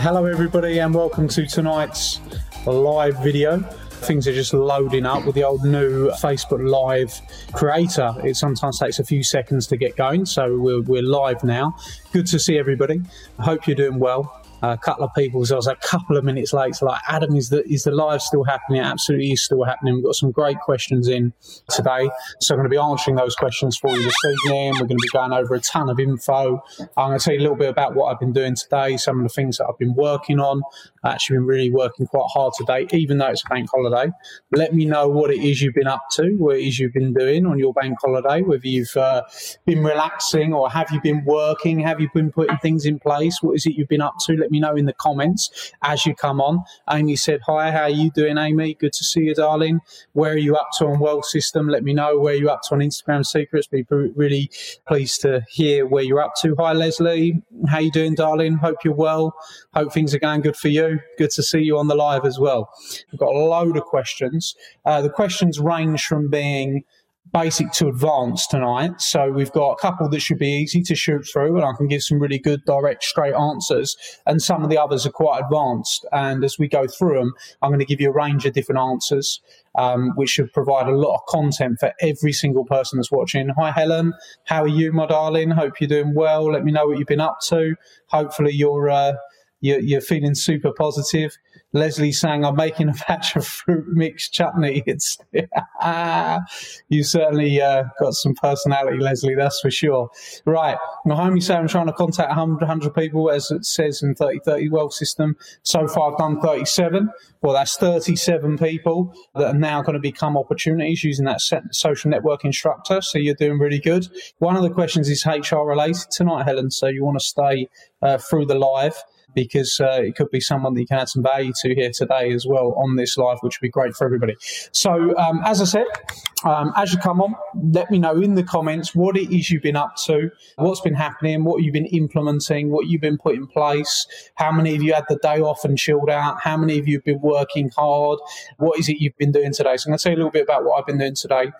Hello, everybody, and welcome to tonight's live video. Things are just loading up with the old new Facebook Live creator. It sometimes takes a few seconds to get going, so we're, we're live now. Good to see everybody. I hope you're doing well a couple of people. So I was a couple of minutes late. So like, Adam, is the is the live still happening? Absolutely is still happening. We've got some great questions in today, so I'm going to be answering those questions for you this evening. We're going to be going over a ton of info. I'm going to tell you a little bit about what I've been doing today, some of the things that I've been working on. Actually been really working quite hard today, even though it's a bank holiday. Let me know what it is you've been up to, what it is you've been doing on your bank holiday, whether you've uh, been relaxing or have you been working, have you been putting things in place, what is it you've been up to? Let me know in the comments as you come on. Amy said, Hi, how are you doing, Amy? Good to see you, darling. Where are you up to on Wealth System? Let me know where you're up to on Instagram Secrets. Be really pleased to hear where you're up to. Hi, Leslie. How you doing, darling? Hope you're well. Hope things are going good for you. Good to see you on the live as well. We've got a load of questions. Uh, the questions range from being basic to advanced tonight. So we've got a couple that should be easy to shoot through, and I can give some really good, direct, straight answers. And some of the others are quite advanced. And as we go through them, I'm going to give you a range of different answers, um, which should provide a lot of content for every single person that's watching. Hi, Helen. How are you, my darling? Hope you're doing well. Let me know what you've been up to. Hopefully, you're. Uh, you're, you're feeling super positive. Leslie saying, I'm making a batch of fruit mix chutney. It's, you certainly uh, got some personality, Leslie, that's for sure. Right. My Mahomie saying, I'm trying to contact 100, 100 people, as it says in 3030 Wealth System. So far, I've done 37. Well, that's 37 people that are now going to become opportunities using that social network instructor. So you're doing really good. One of the questions is HR related tonight, Helen. So you want to stay uh, through the live because uh, it could be someone that you can add some value to here today as well on this live, which would be great for everybody. So, um, as I said, um, as you come on, let me know in the comments what it is you've been up to, what's been happening, what you've been implementing, what you've been put in place, how many of you had the day off and chilled out, how many of you have been working hard, what is it you've been doing today. So, I'm going to tell you a little bit about what I've been doing today.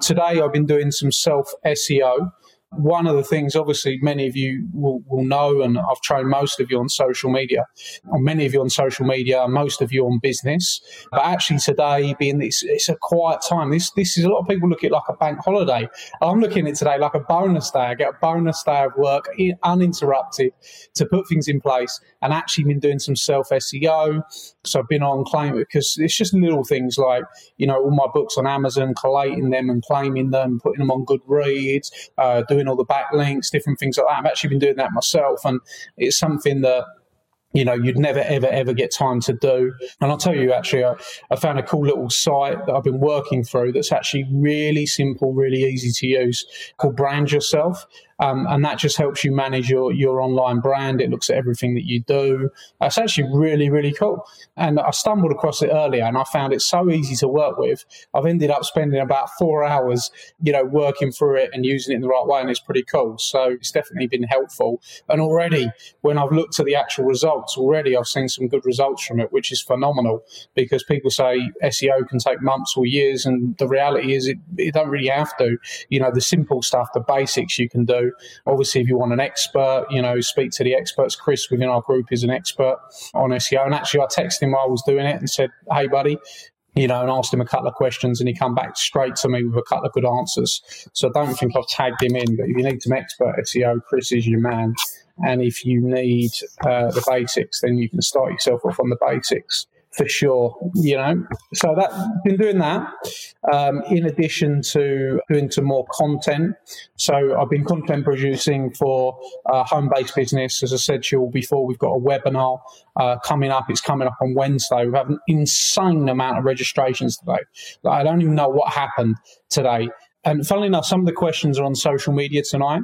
Today, I've been doing some self SEO one of the things, obviously, many of you will, will know, and I've trained most of you on social media, or many of you on social media, most of you on business. But actually, today being this, it's a quiet time. This this is a lot of people look at it like a bank holiday. I'm looking at it today like a bonus day. I get a bonus day of work uninterrupted to put things in place, and actually been doing some self SEO. So I've been on claim because it's just little things like you know all my books on Amazon, collating them and claiming them, putting them on Goodreads, uh, doing all the backlinks, different things like that. I've actually been doing that myself, and it's something that you know you'd never ever ever get time to do and i'll tell you actually I, I, found a cool little site that i've been working through that's actually really simple really easy to use called brand yourself um, and that just helps you manage your, your online brand. It looks at everything that you do. It's actually really, really cool. And I stumbled across it earlier and I found it so easy to work with. I've ended up spending about four hours, you know, working through it and using it in the right way. And it's pretty cool. So it's definitely been helpful. And already, when I've looked at the actual results, already I've seen some good results from it, which is phenomenal because people say SEO can take months or years. And the reality is, it, it don't really have to. You know, the simple stuff, the basics you can do Obviously, if you want an expert, you know, speak to the experts. Chris within our group is an expert on SEO. And actually, I texted him while I was doing it and said, hey, buddy, you know, and asked him a couple of questions, and he come back straight to me with a couple of good answers. So I don't think I've tagged him in, but if you need some expert SEO, Chris is your man. And if you need uh, the basics, then you can start yourself off on the basics for sure. You know, so that been doing that. Um, in addition to doing some more content, so I've been content producing for home based business. As I said to you all before, we've got a webinar uh, coming up. It's coming up on Wednesday. We've an insane amount of registrations today. I don't even know what happened today. And funnily enough, some of the questions are on social media tonight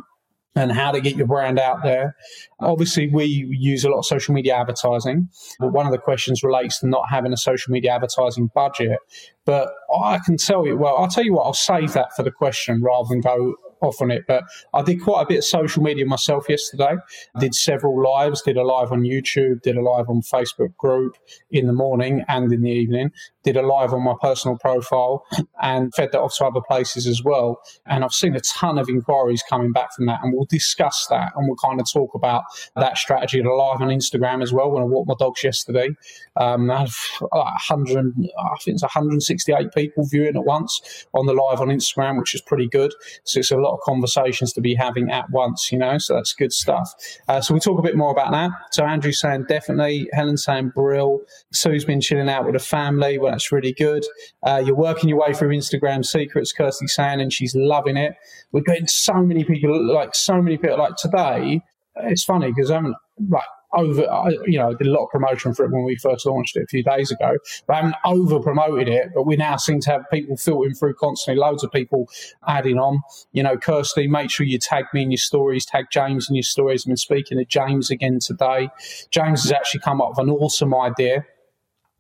and how to get your brand out there. Obviously, we use a lot of social media advertising, but one of the questions relates to not having a social media advertising budget. But I can tell you, well, I'll tell you what, I'll save that for the question rather than go off on it. But I did quite a bit of social media myself yesterday. Did several lives. Did a live on YouTube. Did a live on Facebook group in the morning and in the evening. Did a live on my personal profile and fed that off to other places as well. And I've seen a ton of inquiries coming back from that, and we'll discuss that and we'll kind of talk about that strategy. The live on Instagram as well. When I walked my dogs yesterday, um, I have like 100, I think it's 168 people viewing at once on the live on Instagram, which is pretty good. So it's a lot of conversations to be having at once, you know, so that's good stuff. Uh, so we'll talk a bit more about that. So Andrew's saying definitely, Helen's saying brill. Sue's been chilling out with the family. Well, that's really good. Uh, you're working your way through Instagram secrets, Kirsty saying, and she's loving it. We're getting so many people, like so many people, like today. It's funny because I'm like over, you know, did a lot of promotion for it when we first launched it a few days ago, but I haven't over promoted it. But we now seem to have people filtering through constantly, loads of people adding on. You know, Kirsty, make sure you tag me in your stories, tag James in your stories. I've been speaking to James again today. James has actually come up with an awesome idea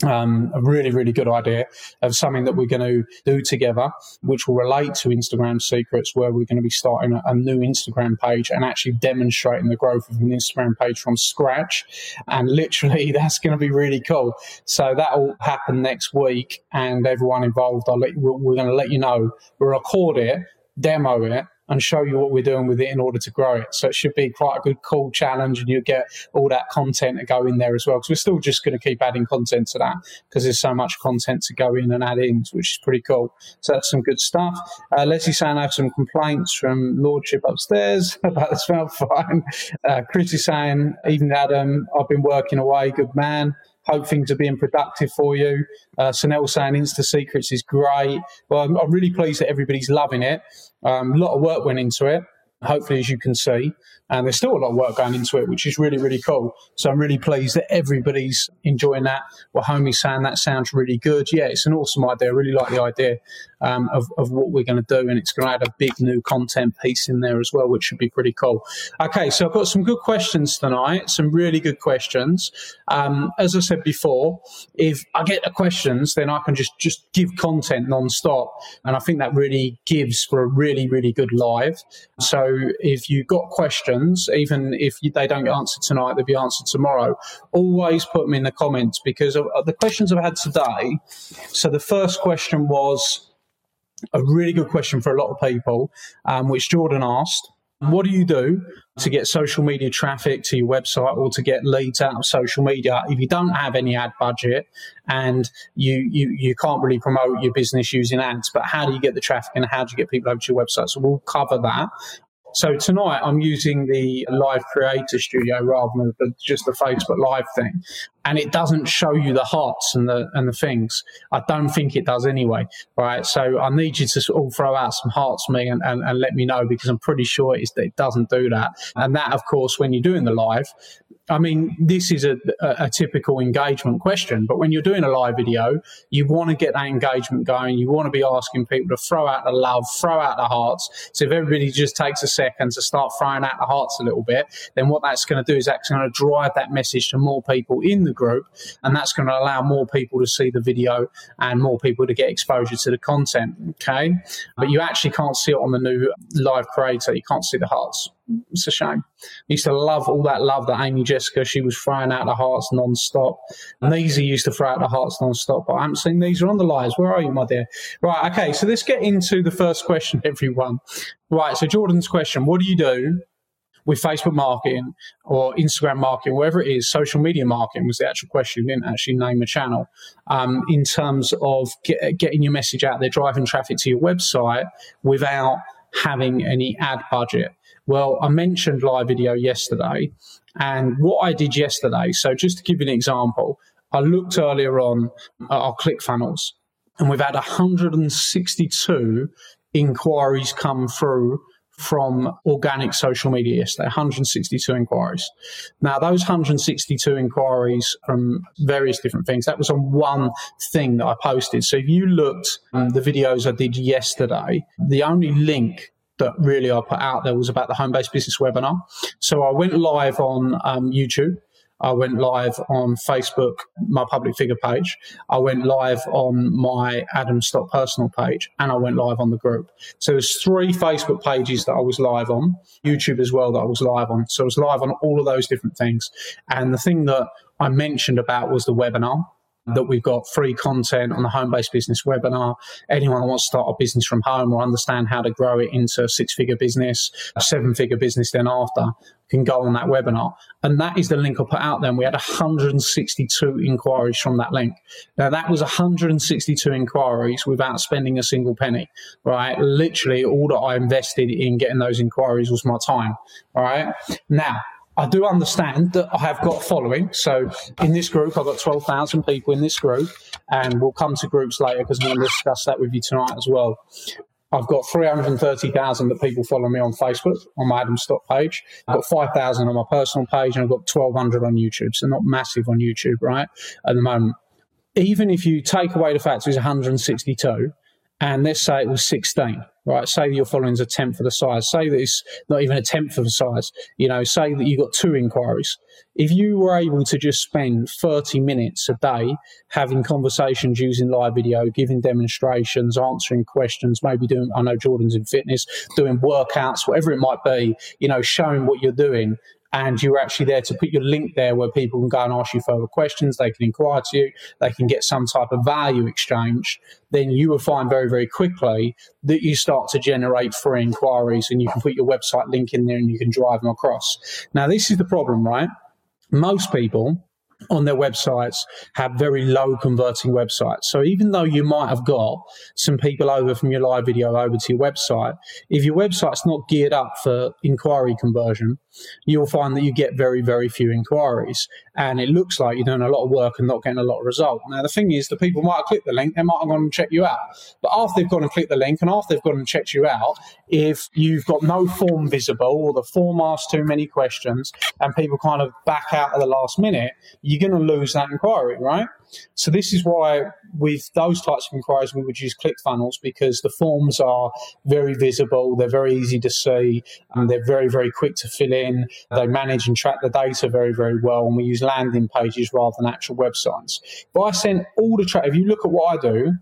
um, a really, really good idea of something that we're going to do together, which will relate to Instagram secrets, where we're going to be starting a, a, new Instagram page and actually demonstrating the growth of an Instagram page from scratch. And literally, that's going to be really cool. So that will happen next week, and everyone involved, I'll let, we're, we're going to let you know. We'll record it, demo it, and show you what we're doing with it in order to grow it. So it should be quite a good, cool challenge, and you get all that content to go in there as well. Because we're still just going to keep adding content to that because there's so much content to go in and add in, which is pretty cool. So that's some good stuff. Uh, Leslie saying I have some complaints from Lordship upstairs about the smell. Fine. Uh, Chris is saying, even Adam, I've been working away. Good man hope things are being productive for you. Uh, Sanel saying Insta Secrets is great. Well, I'm, I'm really pleased that everybody's loving it. Um, a lot of work went into it hopefully, as you can see. And there's still a lot of work going into it, which is really, really cool. So I'm really pleased that everybody's enjoying that. Well, homie's saying that sounds really good. Yeah, it's an awesome idea. I really like the idea um, of, of what we're going to do. And it's going to add a big new content piece in there as well, which should be pretty cool. Okay, so I've got some good questions tonight, some really good questions. Um, as I said before, if I get the questions, then I can just, just give content non-stop. And I think that really gives for a really, really good live. So if you've got questions, even if they don't get answered tonight, they'll be answered tomorrow. Always put them in the comments because of, of the questions I've had today. So the first question was a really good question for a lot of people, um, which Jordan asked. What do you do to get social media traffic to your website or to get leads out of social media if you don't have any ad budget and you, you, you can't really promote your business using ads? But how do you get the traffic and how do you get people over to your website? So we'll cover that. So tonight I'm using the live creator studio rather than the, just the Facebook live thing. And it doesn't show you the hearts and the and the things. I don't think it does anyway. Right. So I need you to all throw out some hearts me and, and, and let me know because I'm pretty sure it doesn't do that. And that of course when you're doing the live, I mean, this is a, a, a, typical engagement question, but when you're doing a live video, you want to get that engagement going. You want to be asking people to throw out the love, throw out the hearts. So if everybody just takes a second to start throwing out the hearts a little bit, then what that's going to do is actually going to drive that message to more people in the group, and that's going to allow more people to see the video and more people to get exposure to the content. Okay, but you actually can't see it on the new live creator. You can't see the hearts it's a shame. I used to love all that love that Amy Jessica, she was throwing out the hearts non-stop. Neezy used to throw out the hearts non-stop, but I haven't seen these are on the lives. Where are you, my dear? Right, okay, so let's get into the first question, everyone. Right, so Jordan's question, what do you do with Facebook marketing or Instagram marketing, whatever it is, social media marketing was the actual question. You didn't actually name a channel. Um, in terms of get, getting your message out there, driving traffic to your website without having any ad budget. Well, I mentioned live video yesterday, and what I did yesterday. So, just to give you an example, I looked earlier on at our ClickFunnels, and we've had 162 inquiries come through from organic social media yesterday 162 inquiries. Now those 162 inquiries from various different things that was on one thing that i posted. So if you looked um, the videos i did yesterday the only link that really I put out there was about the home based business webinar. So I went live on um, YouTube I went live on Facebook, my public figure page. I went live on my Adam Stott personal page, and I went live on the group. So there's three Facebook pages that I was live on, YouTube as well that I was live on. So I was live on all of those different things. And the thing that I mentioned about was the webinar that we've got free content on the home based business webinar. Anyone that wants to start a business from home or understand how to grow it into a six figure business, a seven figure business then after, can go on that webinar. And that is the link I put out there. And we had 162 inquiries from that link. Now, that was 162 inquiries without spending a single penny, right? Literally, all that I invested in getting those inquiries was my time, all right? Now, I do understand that I have got a following. So in this group, I've got 12,000 people in this group, and we'll come to groups later because I'm going to discuss that with you tonight as well. I've got 330,000 that people follow me on Facebook on my Adam Stott page. I've got 5,000 on my personal page and I've got 1,200 on YouTube. So not massive on YouTube, right? At the moment. Even if you take away the fact it was 162, and let's say it was 16, right? Say that your following's a tenth of the size. Say that it's not even a tenth of the size. You know, say that you've got two inquiries. If you were able to just spend 30 minutes a day having conversations using live video, giving demonstrations, answering questions, maybe doing, I know Jordan's in fitness, doing workouts, whatever it might be, you know, showing what you're doing and you're actually there to put your link there where people can go and ask you further questions, they can inquire to you, they can get some type of value exchange, then you will find very, very quickly that you start to generate free inquiries and you can put your website link in there and you can drive them across. Now, this is the problem, right? Most people on their websites have very low converting websites. So even though you might have got some people over from your live video over to your website, if your website's not geared up for inquiry conversion, you'll find that you get very, very few inquiries. And it looks like you're doing a lot of work and not getting a lot of result. Now, the thing is, the people might have clicked the link, they might have gone and checked you out. But after they've gone and clicked the link and after they've gone and checked you out, if you've got no form visible or the form asks too many questions and people kind of back out at the last minute, you're going to lose that inquiry, right? So this is why with those types of inquiries we would use ClickFunnels because the forms are very visible, they're very easy to see, and they're very very quick to fill in. They manage and track the data very very well, and we use landing pages rather than actual websites. But I send all the track. If you look at what I do,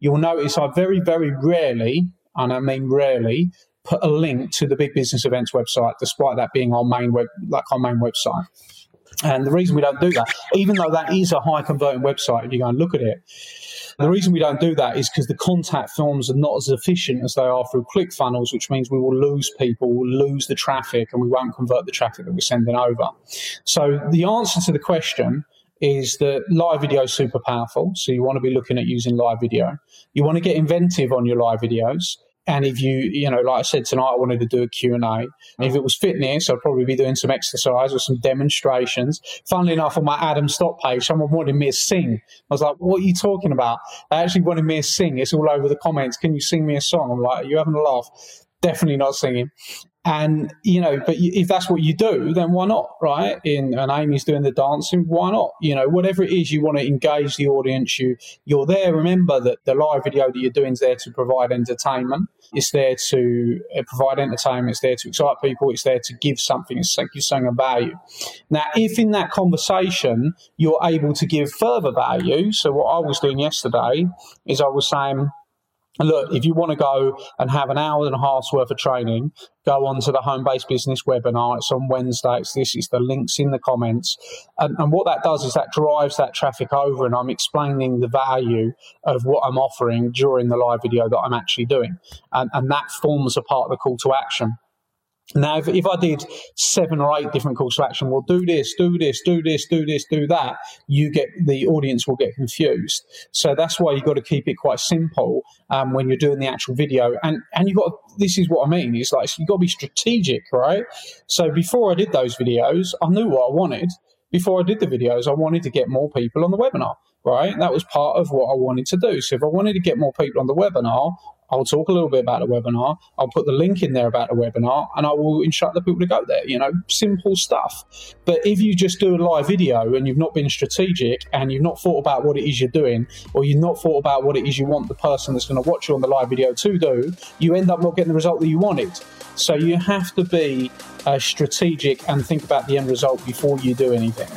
you'll notice I very very rarely, and I mean rarely, put a link to the big business events website, despite that being our main web, like our main website. And the reason we don't do that, even though that is a high converting website, if you go and look at it, the reason we don't do that is because the contact forms are not as efficient as they are through ClickFunnels, which means we will lose people, we'll lose the traffic, and we won't convert the traffic that we're sending over. So the answer to the question is that live video is super powerful. So you want to be looking at using live video. You want to get inventive on your live videos. And if you, you know, like I said tonight, I wanted to do a Q&A. If mm. it was fitness, I'd probably be doing some exercise or some demonstrations. Funnily enough, on my Adam Stott page, someone wanted me to sing. I was like, what are you talking about? They actually wanted me to sing. It's all over the comments. Can you sing me a song? I'm like, are you having a laugh? Definitely not singing. And, you know, but if that's what you do, then why not, right? In, and Amy's doing the dancing, why not? You know, whatever it is you want to engage the audience, you, you're there. Remember that the live video that you're doing is there to provide entertainment. It's there to uh, provide entertainment. It's there to excite people. It's there to give something. It's give saying a value. Now, if in that conversation you're able to give further value, so what I was doing yesterday is I was saying, look, if you want to go and have an hour and a half's worth of training, go on to the home based business webinar. It's on Wednesday. It's this, it's the links in the comments. And, and, what that does is that drives that traffic over, and I'm explaining the value of what I'm offering during the live video that I'm actually doing. And, and that forms a part of the call to action. Now, if, if I did seven or eight different calls to action, well, do this, do this, do this, do this, do that, you get the audience will get confused. So that's why you've got to keep it quite simple um, when you're doing the actual video. And and you've got this is what I mean. It's like you've got to be strategic, right? So before I did those videos, I knew what I wanted before I did the videos, I wanted to get more people on the webinar, right? That was part of what I wanted to do. So if I wanted to get more people on the webinar, I'll talk a little bit about the webinar. I'll put the link in there about the webinar and I will instruct the people to go there. You know, simple stuff. But if you just do a live video and you've not been strategic and you've not thought about what it is you're doing, or you've not thought about what it is you want the person that's going to watch you on the live video to do, you end up not getting the result that you wanted. So you have to be uh, strategic and think about the end result before you do anything.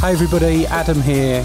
Hi, everybody, Adam here,